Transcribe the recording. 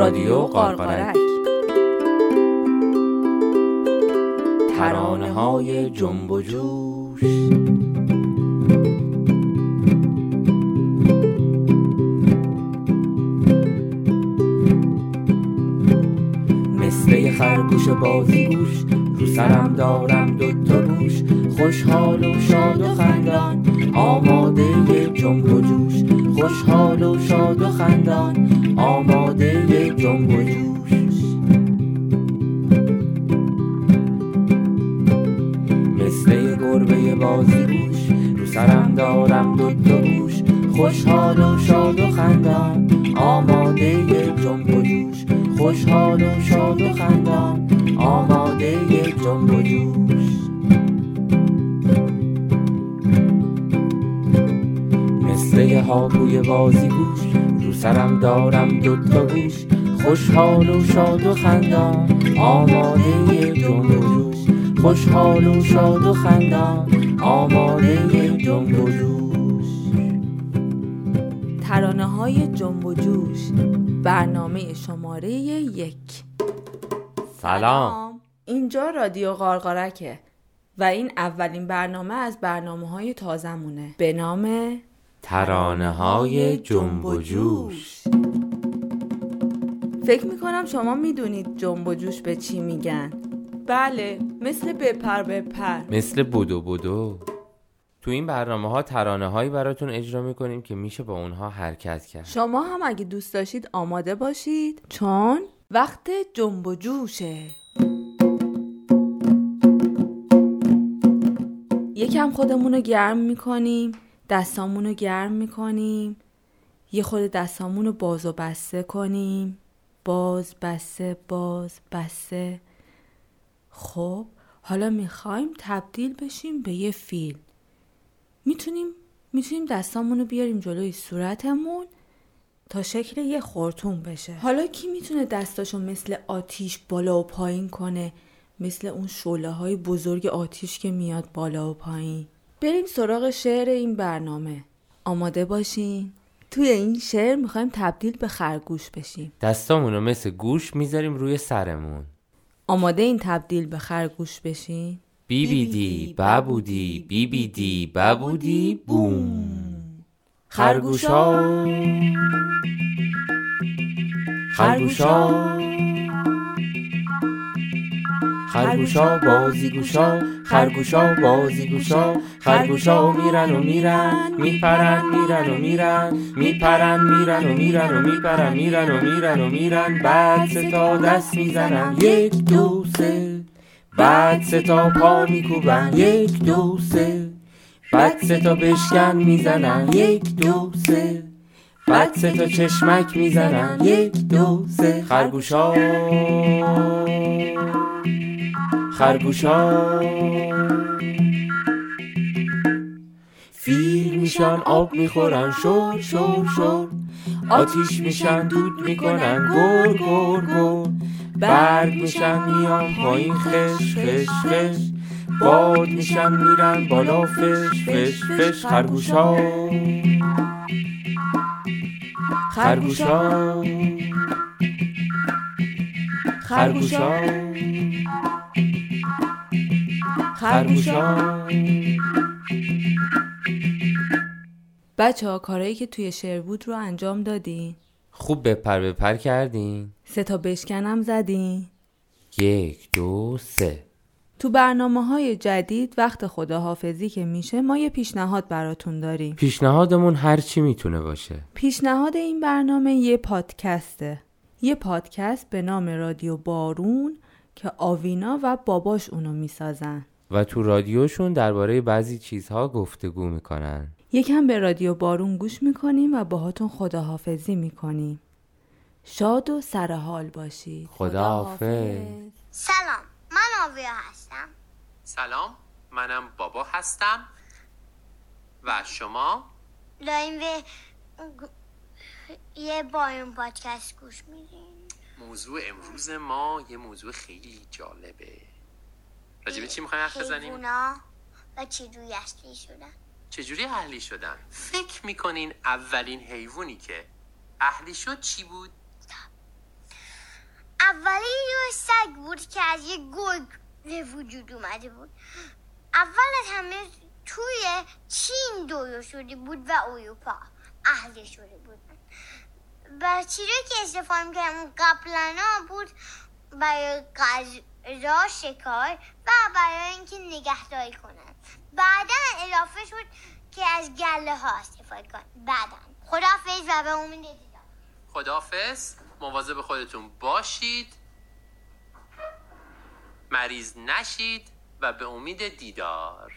رادیو قارقارک. ترانه های جنب و جوش. مثل خرگوش بازی گوش رو سرم دارم دوتا گوش. خوشحال و شاد و خندان آماده جنب و جوش. خوشحال و شاد و خندان آماده دارم دوتا گوش خوشحال و شاد و خندان. آماده جنب و جوش. خوشحال و شاد و خندان. آماده جنب و جوش. مثل یه هاپوی بازی گوش رو سرم دارم دوتا گوش. خوشحال و شاد و خندان. آماده جنب و جوش. خوشحال و شاد و خندان آماده جنب و جوش. ترانه های جنب و جوش برنامه شماره یک. سلام. اینجا رادیو قارقارکه و این اولین برنامه از برنامه های تازمونه به نام ترانه های جنب و جوش. فکر می‌کنم شما می‌دونید جنب و جوش به چی میگن. بله. مثل بپر بپر مثل بودو بودو تو این برنامه ها ترانه هایی براتون اجرا می‌کنیم که میشه با اونها حرکت کرد. شما هم اگه دوست داشتید آماده باشید چون وقت جنب و جوشه. یکم خودمون رو گرم می‌کنیم دستامون رو گرم می‌کنیم. یه خود دستامون رو باز و بسته کنیم. باز بسته باز بسته. خب حالا می‌خوایم تبدیل بشیم به یه فیل. می‌تونیم می‌تونیم دستامون رو بیاریم جلوی صورتمون تا شکل یه خورتون بشه. حالا کی می‌تونه دستاشو مثل آتیش بالا و پایین کنه؟ مثل اون شعله های بزرگ آتیش که میاد بالا و پایین. بریم سراغ شعر این برنامه. آماده باشین. توی این شعر می‌خوایم تبدیل به خرگوش بشیم. دستامون رو مثل گوش می‌ذاریم روی سرمون. آماده این تبدیل به خرگوش بشین؟ بی بی دی ببودی بی بی دی ببودی بوم. خرگوشا. خرگوشا. خرگوشا بازی گوشا خرگوشا بازی گوشا خرگوشا میرن و میرن میپرن میرن و میرن میپرن میرن و میرن و میپرن میرن و میرن و میرن. بعد سه تا دست می‌زنن یک دو سه. بعد سه تا پا میکوبن یک دو سه. بعد سه تا بشکن می‌زنن یک دو سه. بعد سه تا چشمک می‌زنن یک دو سه. خرگوشا. خرگوشا فیل میشن آب می‌خورن شور شور شور. آتیش میشن دود می‌کنن گر گر گر برگ میشن میان پایین خش خش خش. باد میشن میرن بالا فش فش فش. خرگوشا خرگوشا خرگوشا خرگوشا بچه ها کارایی که توی شعر بود رو انجام دادین؟ خوب بپر بپر کردین. سه تا بشکنم زدین. یک دو سه. تو برنامه های جدید وقت خداحافظی که میشه ما یه پیشنهاد براتون داریم. پیشنهادمون هر چی می‌تونه باشه. پیشنهاد این برنامه یه پادکسته. یه پادکست به نام رادیو بارون که آوینا و باباش اونو می‌سازن. و تو رادیوشون درباره بعضی چیزها گفتگو می‌کنن. یکم به رادیو بارون گوش می‌کنیم و باهاتون خداحافظی می‌کنیم. شاد و سرحال باشید. خداحافظ. سلام من آویا هستم. سلام منم بابا هستم. و شما؟ داریم به یه بارون پادکست گوش میدیم. موضوع امروز ما یه موضوع خیلی جالبه. راجبه چی می‌خوایم حرف بزنیم؟ و روی اصلی شدن چجوری اهلی شدن؟ فکر می‌کنین اولین حیوانی که اهلی شد چی بود؟ اولی یه سگ بود که از یه گرگ به وجود اومده بود اول از همه توی چین دویا شده بود و اروپا اهل شده بود و چیزی که استفاده می‌کردم قبلا بود برای غذا شکار و برای اینکه نگهداری کنن بعدا اضافه شد که از گله ها استفاده کنن بعدا. خداحافظ و به امید دیدار. خدافز مواظب خودتون باشید. مریض نشید و به امید دیدار.